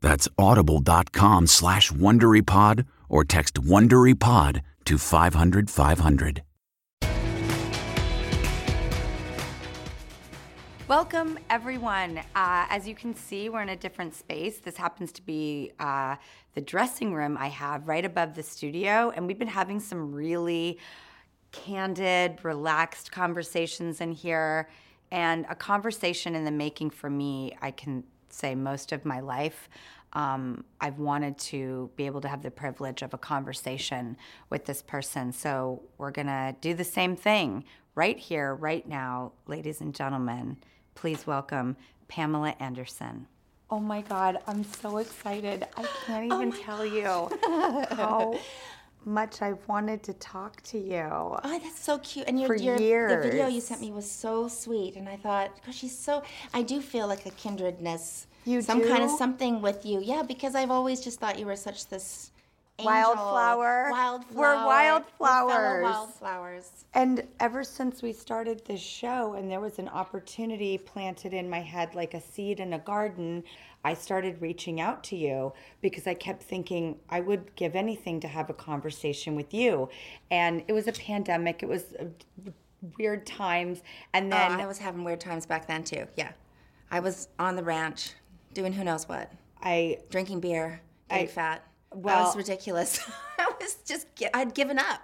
That's audible.com slash WonderyPod or text WonderyPod to 500 500. Welcome, everyone. Uh, as you can see, we're in a different space. This happens to be uh, the dressing room I have right above the studio, and we've been having some really candid, relaxed conversations in here, and a conversation in the making for me, I can say most of my life. Um, I've wanted to be able to have the privilege of a conversation with this person. So we're going to do the same thing right here, right now, ladies and gentlemen. Please welcome Pamela Anderson. Oh my God, I'm so excited. I can't even oh tell you how much I've wanted to talk to you. Oh, that's so cute. And your, For your years. the video you sent me was so sweet, and I thought, gosh, she's so. I do feel like a kindredness. You some kind of something with you, yeah. Because I've always just thought you were such this angel, Wildflower. wildflower. We're We're wildflowers. wildflowers. And ever since we started this show, and there was an opportunity planted in my head like a seed in a garden, I started reaching out to you because I kept thinking I would give anything to have a conversation with you. And it was a pandemic, it was uh, weird times. And Oh, then I was having weird times back then too. Yeah, I was on the ranch doing who knows what, I drinking beer, getting I- fat. I well- was ridiculous. I was just, I'd given up.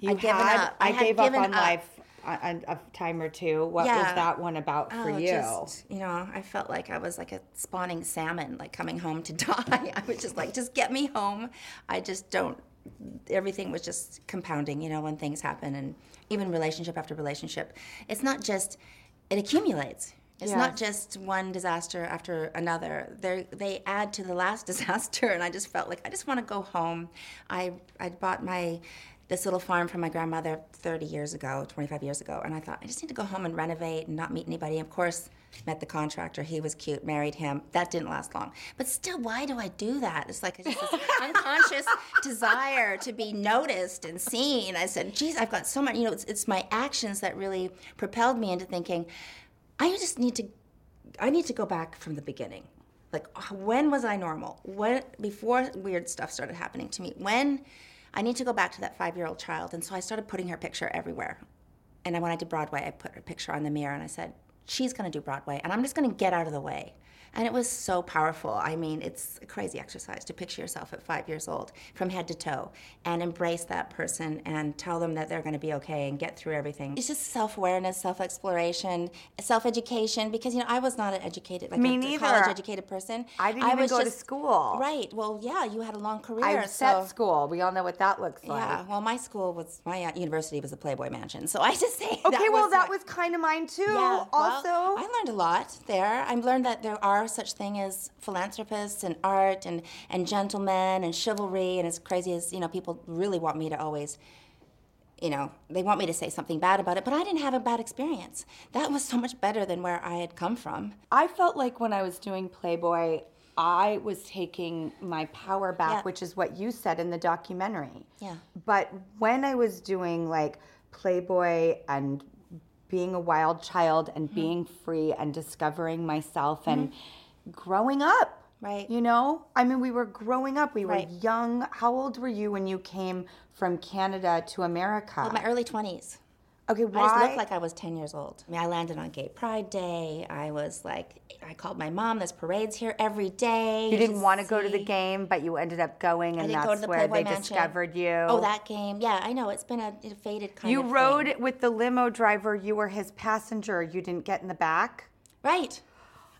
you I'd given had- up. I, had gave up on life uh, a, a, a time or two. What was that one about for Oh, you? Just, you know, I felt like I was like a spawning salmon, like coming home to die. I was just like, just get me home. I just don't. Everything was just compounding, you know, when things happen, and even relationship after relationship. It's not just. It accumulates. It's not just one disaster after another. They they add to the last disaster, and I just felt like I just want to go home. I I bought my this little farm from my grandmother 30 years ago, 25 years ago, and I thought I just need to go home and renovate and not meet anybody. Of course, met the contractor. He was cute. Married him. That didn't last long. But still, why do I do that? It's like it's just this unconscious desire to be noticed and seen. I said, geez, I've got so much. You know, it's, it's my actions that really propelled me into thinking, I just need to I need to go back from the beginning. Like when was I normal? When before weird stuff started happening to me? When I need to go back to that 5-year-old child. And so I started putting her picture everywhere. And when I did Broadway, I put her picture on the mirror and I said, "She's going to do Broadway and I'm just going to get out of the way." And it was so powerful. I mean, it's a crazy exercise to picture yourself at 5 years old from head to toe and embrace that person and tell them that they're going to be okay and get through everything. It's just self-awareness, self-exploration, self-education because you know, I was not an educated like Me a neither. college educated person. I didn't even was go to school. Right. Well, yeah, you had a long career. I was at school. We all know what that looks like. Yeah. Well, my school was my uh, university was a Playboy Mansion, so I just say Okay, well, that my- was kind of mine too. yeah, also, well, I learned a lot there. I learned that there are are such thing as philanthropists and art and, and gentlemen and chivalry and as crazy as you know people really want me to always you know they want me to say something bad about it but i didn't have a bad experience that was so much better than where i had come from I felt like when I was doing Playboy, I was taking my power back, Yeah. which is what you said in the documentary. Yeah. But when I was doing like Playboy and being a wild child and Mm-hmm. being free and discovering myself and growing up. Right. You know? I mean, we were growing up. We were Right. young. How old were you when you came from Canada to America? my early 20s okay, why? I just looked like I was 10 years old. I mean, I landed on Gay Pride Day. I was like, I called my mom. There's parades here every day. you didn't want to go to the game, but you ended up going, and go that's the where Playboy they Mansion. discovered you. Oh, that game. Yeah, I know. It's been a, a faded kind You of rode thing. with the limo driver. You were his passenger. You didn't get in the back. Right.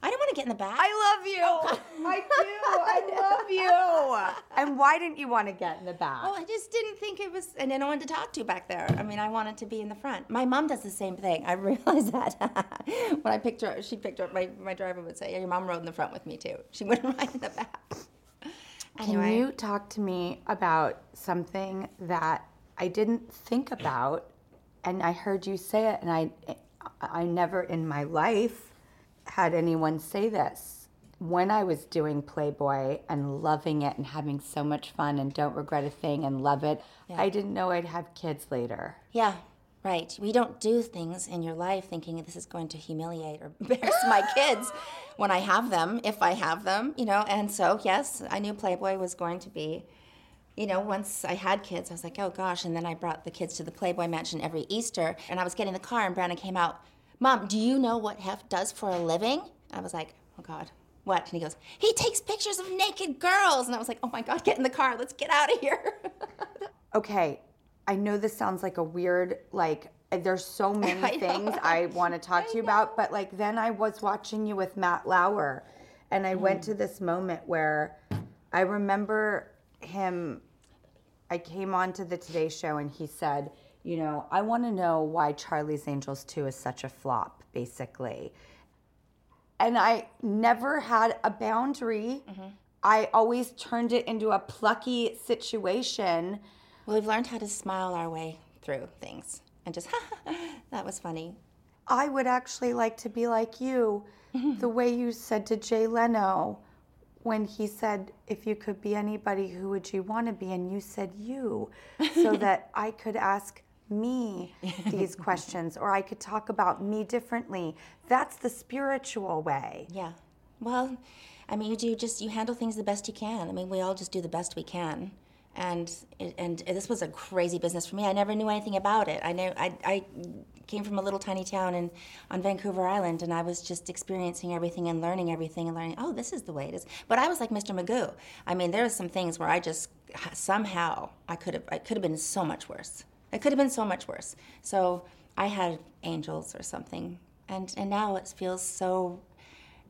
I didn't want to get in the back. I love you. Oh, I do. I love you. And why didn't you want to get in the back? Oh, I just didn't think it was, and no one to talk to back there. I mean, I wanted to be in the front. My mom does the same thing. I realized that when I picked her, up, she picked her up. My, my driver would say, "Yeah, your mom rode in the front with me too. She wouldn't ride in the back." Anyway, Can you talk to me about something that I didn't think about, and I heard you say it, and I, I never in my life had anyone say this. When I was doing Playboy and loving it and having so much fun and don't regret a thing and love it, I didn't know I'd have kids later. yeah, right. We don't do things in your life thinking this is going to humiliate or embarrass my kids when I have them, if I have them, you know. And so, yes, I knew Playboy was going to be. you know, once I had kids, I was like, oh gosh. And then I brought the kids to the Playboy Mansion every Easter. And I was getting the car, and Brandon came out, Mom, do you know what Hef does for a living? I was like, oh God, what? And he goes, he takes pictures of naked girls. And I was like, oh my God, get in the car. Let's get out of here. Okay, I know this sounds like a weird, like, there's so many I things I want to talk to you about, but like, then I was watching you with Matt Lauer, and I went Mm. to this moment where I remember him. I came on to the Today Show, and he said, You know, I want to know why Charlie's Angels 2 is such a flop, basically. And I never had a boundary. Mm-hmm. I always turned it into a plucky situation. well, we've learned how to smile our way through things and just, that was funny. I would actually like to be like you, the way you said to Jay Leno when he said, If you could be anybody, who would you want to be? And you said you, so that I could ask me these questions or I could talk about me differently. That's the spiritual way. Yeah. Well, I mean, you do just you handle things the best you can. I mean, we all just do the best we can. And and this was a crazy business for me. I never knew anything about it. I know I, I came from a little tiny town in on Vancouver Island, and I was just experiencing everything and learning everything and learning. Oh, this is the way it is. But I was like Mr. Magoo. I mean, there are some things where I just somehow I could have I could have been so much worse. It could have been so much worse. So I had angels or something, and and now it feels so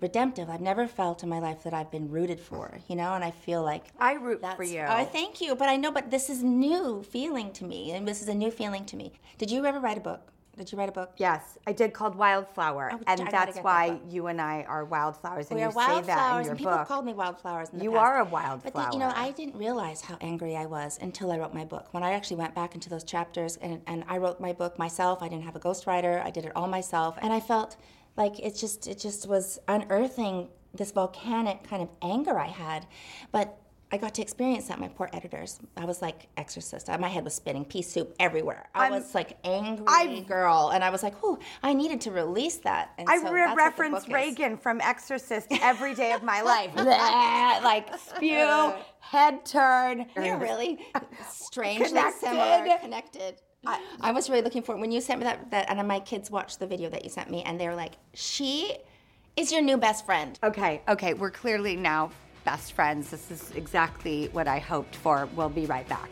redemptive. I've never felt in my life that I've been rooted for, you know, and I feel like I root for you. I thank you, but I know, but this is new feeling to me, and this is a new feeling to me. Did you ever write a book? Did you write a book? Yes, I did called Wildflower, Oh, and I that's get that why you and I are wildflowers, and We you are say that in your and people book. have called me wildflowers in the You past. are a wildflower. But the, you know. I didn't realize how angry I was until I wrote my book. When I actually went back into those chapters and, and I wrote my book myself, I didn't have a ghostwriter. I did it all myself, and I felt like it just it just was unearthing this volcanic kind of anger I had, but. I got to experience that. My poor editors. I was like exorcist. My head was spinning, pea soup everywhere. I I'm- was like angry I've- girl, and I was like, "Ooh, I needed to release that." And I so re- that's what the reference book is. Regan from Exorcist every day of my life. Like spew, head turn. You're really strangely Connected. similar, connected. I, I was really looking forward when you sent me that, that, and my kids watched the video that you sent me, and they were like, "She is your new best friend." Okay, okay, we're clearly now best friends. This is exactly what I hoped for. We'll be right back.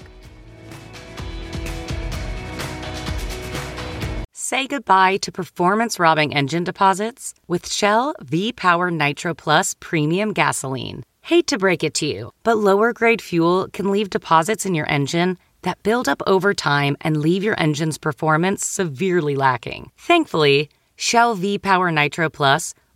Say goodbye to performance robbing engine deposits with Shell V Power Nitro Plus Premium Gasoline. Hate to break it to you, but lower grade fuel can leave deposits in your engine that build up over time and leave your engine's performance severely lacking. Thankfully, Shell V Power Nitro Plus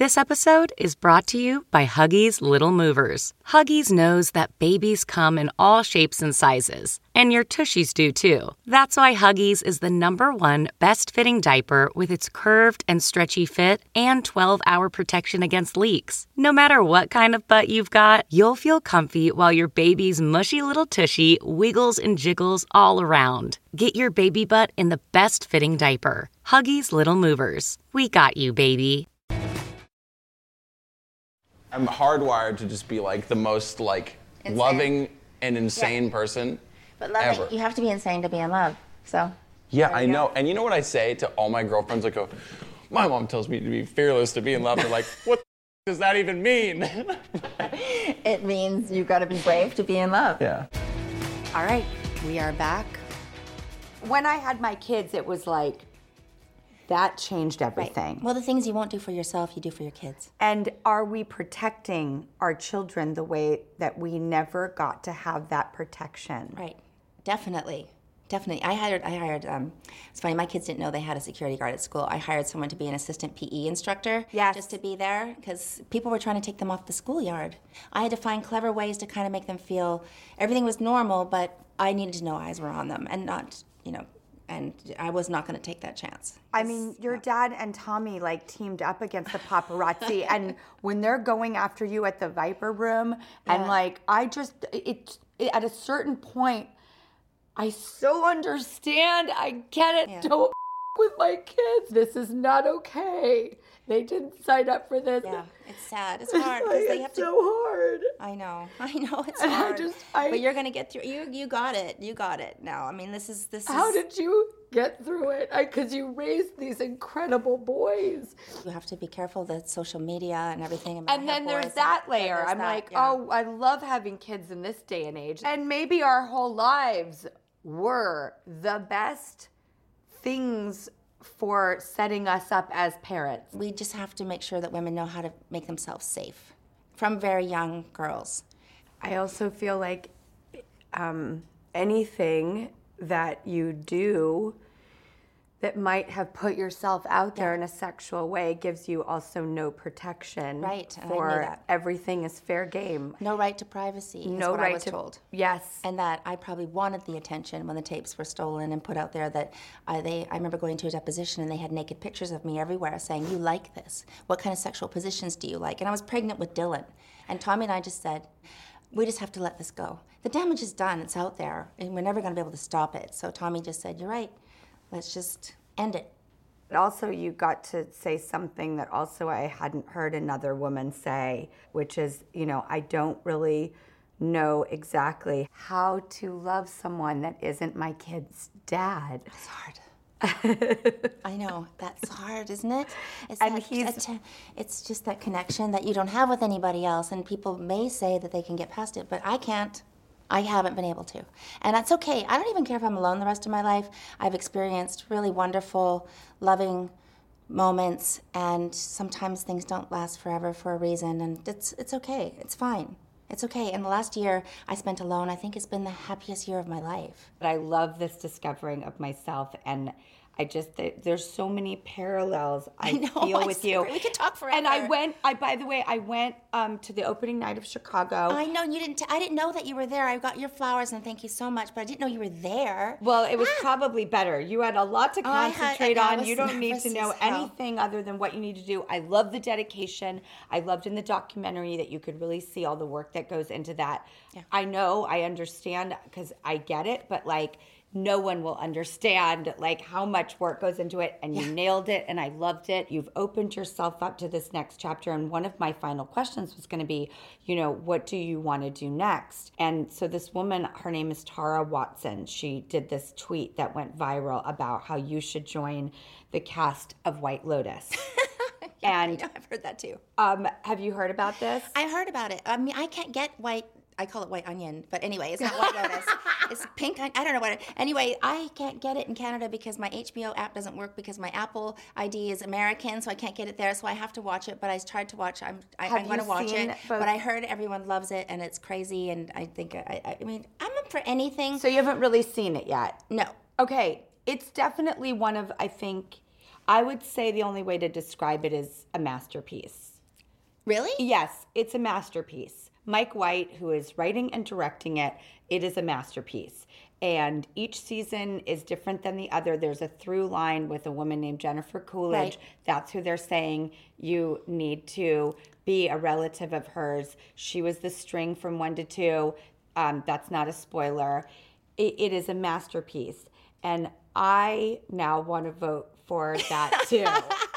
This episode is brought to you by Huggies Little Movers. Huggies knows that babies come in all shapes and sizes, and your tushies do too. That's why Huggies is the number one best fitting diaper with its curved and stretchy fit and 12 hour protection against leaks. No matter what kind of butt you've got, you'll feel comfy while your baby's mushy little tushy wiggles and jiggles all around. Get your baby butt in the best fitting diaper. Huggies Little Movers. We got you, baby. I'm hardwired to just be like the most like Insane. loving and insane person But love ever. it. You have to be insane to be in love. So. yeah, there I you go. know. And you know what I say to all my girlfriends? I go, my mom tells me to be fearless, to be in love. They're like, what the does that even mean? It means you've got to be brave to be in love. yeah. All right, we are back. When I had my kids, it was like that changed everything. Well, the things you won't do for yourself, you do for your kids. And are we protecting our children the way that we never got to have that protection? Right. Definitely. Definitely. I hired. I hired. Um, it's funny. My kids didn't know they had a security guard at school. I hired someone to be an assistant PE instructor. Yes. Just to be there because people were trying to take them off the schoolyard. I had to find clever ways to kind of make them feel everything was normal, but I needed to know eyes were on them and not, you know, and I was not going to take that chance. I mean, your dad and Tommy like teamed up against the paparazzi, and when they're going after you at the Viper Room, and like I just it, it at a certain point, I so understand. I get it. Don't with my kids. This is not okay. They didn't sign up for this. Yeah, it's sad. It's hard because they have it's to. so hard. I know, I know it's And I hard. just- I- but you're gonna get through. You you got it. You got it. Now, I mean, this is this How is. did you get through it? Because you raised these incredible boys. You have to be careful that social media and everything. I And then there's that and layer. there's I'm that, like, yeah. oh, I love having kids in this day and age. And maybe our whole lives were the best things for setting us up as parents. we just have to make sure that women know how to make themselves safe from very young girls. I also feel like um, anything that you do that might have put yourself out there in a sexual way gives you also no protection. Right, For everything is fair game. No right to privacy. is No what right I was to told. Yes. and that I probably wanted the attention when the tapes were stolen and put out there. That I, they, I remember going to a deposition and they had naked pictures of me everywhere, saying, "You like this? What kind of sexual positions do you like?" And I was pregnant with Dylan, and Tommy and I just said, "We just have to let this go. The damage is done. It's out there, and we're never going to be able to stop it." So Tommy just said, "You're right. Let's just end it." Also, you got to say something that also I hadn't heard another woman say, which is, you know, I don't really know exactly how to love someone that isn't my kid's dad. It's hard. I know that's hard, isn't it? It's And that he's- atta- it's just that connection that you don't have with anybody else, and people may say that they can get past it, but I can't. I haven't been able to, and that's okay. I don't even care if I'm alone the rest of my life. I've experienced really wonderful, loving moments, and sometimes things don't last forever for a reason, and it's it's okay. It's fine. It's okay. And the last year I spent alone, I think it's been the happiest year of my life. But I love this discovering of myself and I just there- there's so many parallels I, know, feel with you. We could talk forever. And I went. I by the way, I went um, to the opening night of Chicago. I know you didn't. T- I didn't know that you were there. I got your flowers and thank you so much, but I didn't know you were there. Well, it was probably better. You had a lot to Oh, had- concentrate on. You don't need to know anything other than what you need to do. I love the dedication. I loved in the documentary that you could really see all the work that goes into that. Yeah. I know, I understand because I get it, but like no one will understand like how much work goes into it and you nailed it and I loved it. You've opened yourself up to this next chapter and one of my final questions was going to be, you know, what do you want to do next? And so this woman, her name is Tara Watson. She did this tweet that went viral about how you should join the cast of White Lotus. I and know, I've heard that too. um, have you heard about this? I heard about it. I mean, I can't get white. I call it white onion, but anyway, it's not white lotus. It's pink. I, I don't know what. It, anyway, I can't get it in Canada because my HBO app doesn't work because my Apple ID is American, so I can't get it there. So I have to watch it. But I tried to watch. I'm I, I'm going to watch it. both- But I heard everyone loves it and it's crazy. And I think I, I, I mean I'm up for anything. So you haven't really seen it yet. no, Okay, it's definitely one of I think I would say the only way to describe it is a masterpiece. really? Yes, it's a masterpiece. Mike White, who is writing and directing it, it is a masterpiece. And each season is different than the other. There's a through line with a woman named Jennifer Coolidge. Right. That's who they're saying you need to be a relative of hers. She was the string from one to two. Um, that's not a spoiler. It, it is a masterpiece. And I now want to vote for that too.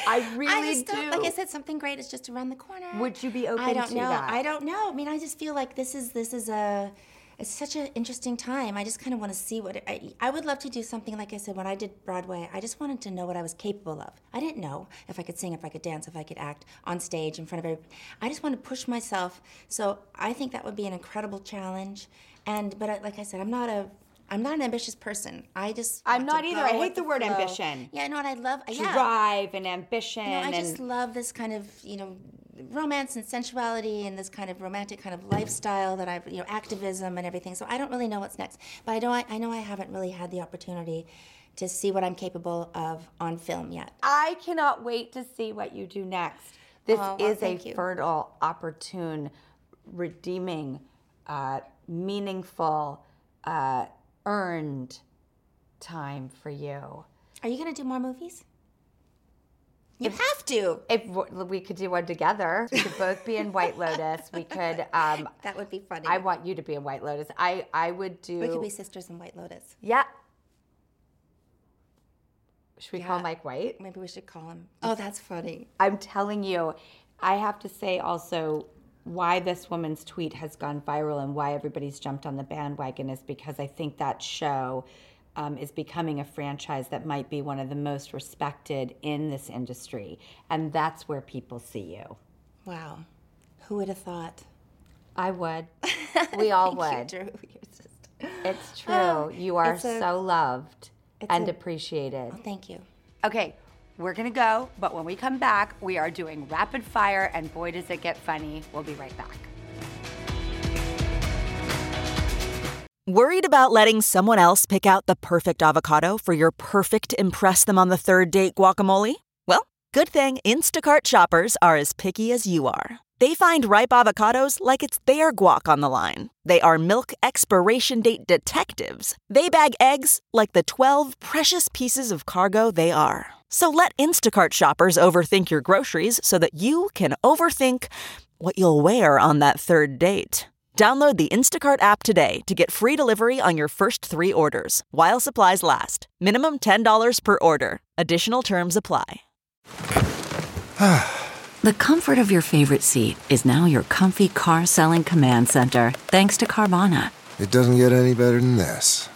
I really I just do. like I said, something great is just around the corner. Would you be open I don't to know. that? I don't know. I mean, I just feel like this is this is a it's such an interesting time. I just kind of want to see what it, I, I would love to do something like I said when I did Broadway. I just wanted to know what I was capable of. I didn't know if I could sing, if I could dance, if I could act on stage in front of everybody. I just want to push myself. So I think that would be an incredible challenge. And but I, like I said, I'm not a I'm not an ambitious person. I just I'm not either. I hate with the word flow. ambition. Yeah, no, and I love yeah. drive and ambition You know, I and just love this kind of, you know, romance and sensuality and this kind of romantic kind of lifestyle that I've, you know, activism and everything. So I don't really know what's next. But I know I, I know I haven't really had the opportunity to see what I'm capable of on film yet. I cannot wait to see what you do next. This Oh, well, is a you. fertile, opportune, redeeming, uh, meaningful, uh, earned time for you. Are you going to do more movies? You have to. If we could do one together, we could both be in White Lotus. We could. Um, That would be funny. I want you to be in White Lotus. I I would do. we could be sisters in White Lotus. Yeah. Should we call Mike White? Maybe we should call him. Oh, that's funny. I'm telling you, I have to say also why this woman's tweet has gone viral and why everybody's jumped on the bandwagon is because I think that show um, is becoming a franchise that might be one of the most respected in this industry. And that's where people see you. Wow. Who would have thought? I would. We all Thank would. you, Drew. You're just- It's true. you are a- so loved and a- appreciated. Thank you. Okay, we're gonna go, but when we come back, we are doing rapid fire, and boy, does it get funny. We'll be right back. Worried about letting someone else pick out the perfect avocado for your perfect Impress Them on the Third Date guacamole? Well, good thing Instacart shoppers are as picky as you are. They find ripe avocados like it's their guac on the line. They are milk expiration date detectives. They bag eggs like the 12 precious pieces of cargo they are. So let Instacart shoppers overthink your groceries so that you can overthink what you'll wear on that third date. Download the Instacart app today to get free delivery on your first three orders while supplies last. Minimum $10 per order. Additional terms apply. The comfort of your favorite seat is now your comfy car selling command center, thanks to Carvana. It doesn't get any better than this.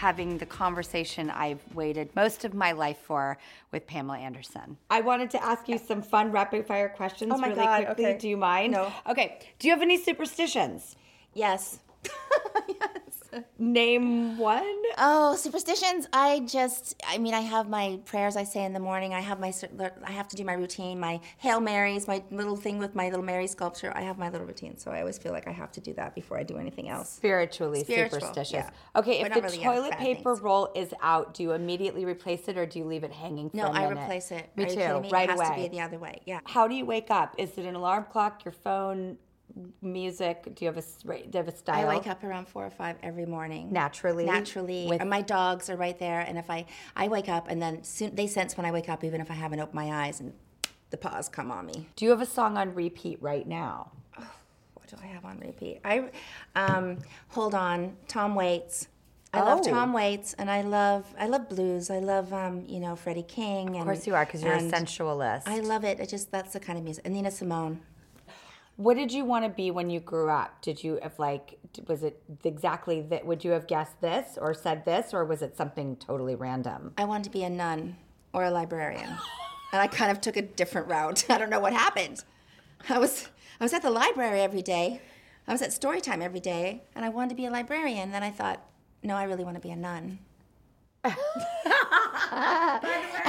having the conversation I've waited most of my life for with Pamela Anderson. I wanted to ask you some fun rapid fire questions Oh my really God, quickly. okay. Do you mind? No. Okay. Do you have any superstitions? Yes. Yes. Name one. Oh, superstitions! I just, I mean, I have my prayers I say in the morning. I have my, I have to do my routine, my Hail Marys, my little thing with my little Mary sculpture. I have my little routine, so I always feel like I have to do that before I do anything else. Spiritually Spiritual, superstitious. yeah. Okay, But if the really, toilet paper things. roll is out, do you immediately replace it or do you leave it hanging for No, a I minute? replace it. Me Are too. kidding me? Right it has away. to be the other way. Yeah. How do you wake up? Is it an alarm clock, your phone, music? Do you have a do you have a style? I wake up around four or five every morning. Naturally? Naturally. With- and my dogs are right there. And if I, I wake up and then soon, they sense when I wake up, even if I haven't opened my eyes and the paws come on me. Do you have a song on repeat right now? What do I have on repeat? I, um, hold on, Tom Waits. I love Oh. Tom Waits, and I love I love blues. I love um, you know Freddie King. Of course you are, because you're a sensualist. I love it. I just that's the kind of music. And Nina Simone. What did you want to be when you grew up? Did you have like, was it exactly that? Would you have guessed this or said this, or was it something totally random? I wanted to be a nun or a librarian, and I kind of took a different route. I don't know what happened. I was I was at the library every day. I was at story time every day, and I wanted to be a librarian. Then I thought, no, I really want to be a nun.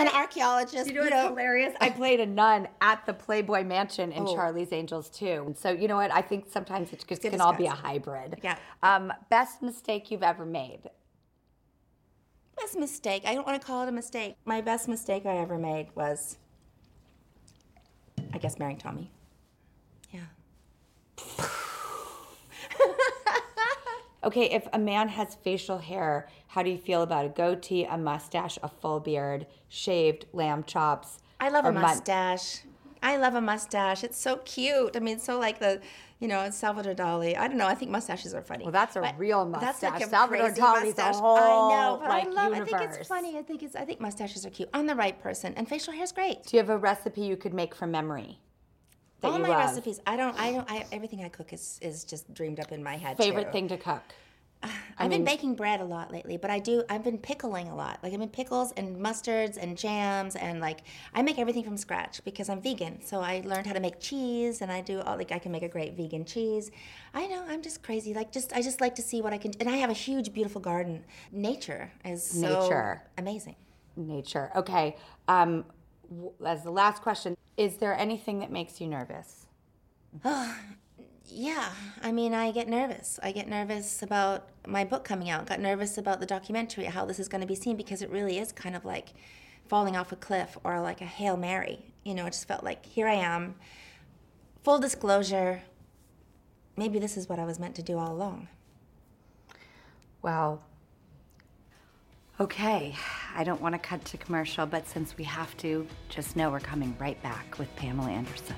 An archaeologist. You know what's hilarious? I played a nun at the Playboy Mansion in Oh. Charlie's Angels too. And so you know what? I think sometimes it just can all be a hybrid. Yeah. Um, best mistake you've ever made? Best mistake. I don't want to call it a mistake. My best mistake I ever made was, I guess, marrying Tommy. Yeah. Okay, if a man has facial hair, how do you feel about a goatee, a mustache, a full beard, shaved lamb chops? I love a mun- mustache. I love a mustache. It's so cute. I mean, so like the, you know, Salvador Dali. I don't know. I think mustaches are funny. Well, that's a But real That's like mustache. a Salvador Dali's a mustache. whole, I know, but like, I love. I think it's funny. I think it's. I think mustaches are cute on the right person, and facial hair is great. Do you have a recipe you could make from memory? All my love? recipes. I don't. I don't. I, everything I cook is is just dreamed up in my head. Favorite too. thing to cook? I've been baking bread a lot lately, but I do. I've been pickling a lot. Like I've been pickles and mustards and jams and like I make everything from scratch because I'm vegan. So I learned how to make cheese and I do all like I can make a great vegan cheese. I know I'm just crazy. Like just I just like to see what I can. And I have a huge, beautiful garden. Nature is so Nature. amazing. Nature. Okay. Um, as the last question, is there anything that makes you nervous? Yeah, I mean, I get nervous. I get nervous about my book coming out. Got nervous about the documentary, how this is going to be seen, because it really is kind of like falling off a cliff or like a hail mary. You know, it just felt like here I am. Full disclosure, maybe this is what I was meant to do all along. Well, okay. I don't want to cut to commercial, but since we have to, just know we're coming right back with Pamela Anderson.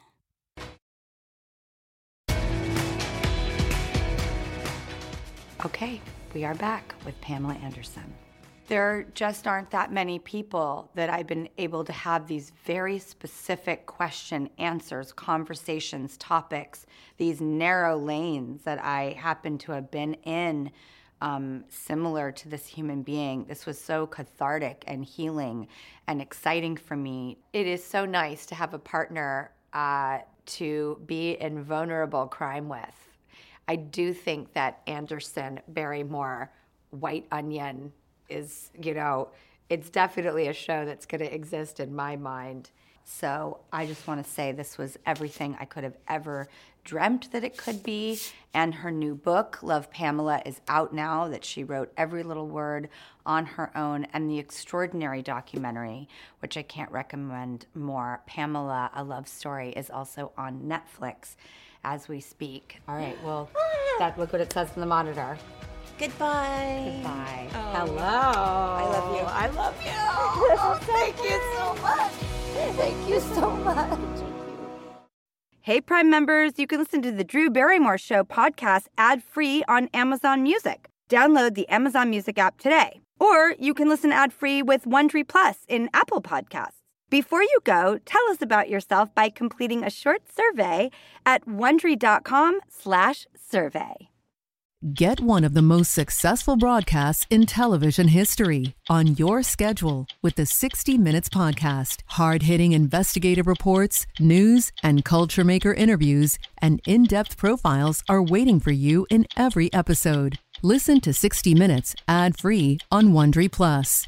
Okay, we are back with Pamela Anderson. There just aren't that many people that I've been able to have these very specific question answers, conversations, topics, these narrow lanes that I happen to have been in um, similar to this human being. This was so cathartic and healing and exciting for me. It is so nice to have a partner uh, to be in vulnerable crime with. I do think that Anderson Barrymore, White Onion, is, you know, it's definitely a show that's going to exist in my mind. So I just want to say this was everything I could have ever dreamt that it could be. And her new book, Love Pamela, is out now, that she wrote every little word on her own. And the extraordinary documentary, which I can't recommend more, Pamela, A Love Story, is also on Netflix as we speak. All right, well, that, look what it says in the monitor. Goodbye. Bye. Oh. Hello. I love you. I love you. Thank you so much. Thank you so much. Hey, Prime members, you can listen to the Drew Barrymore Show podcast ad free on Amazon Music. Download the Amazon Music app today. Or you can listen ad free with Wondery Plus in Apple Podcasts. Before you go, tell us about yourself by completing a short survey at wondery.com/survey. Get one of the most successful broadcasts in television history on your schedule with the 60 Minutes podcast. Hard-hitting investigative reports, news, and culture maker interviews and in-depth profiles are waiting for you in every episode. Listen to 60 Minutes ad-free on Wondery Plus.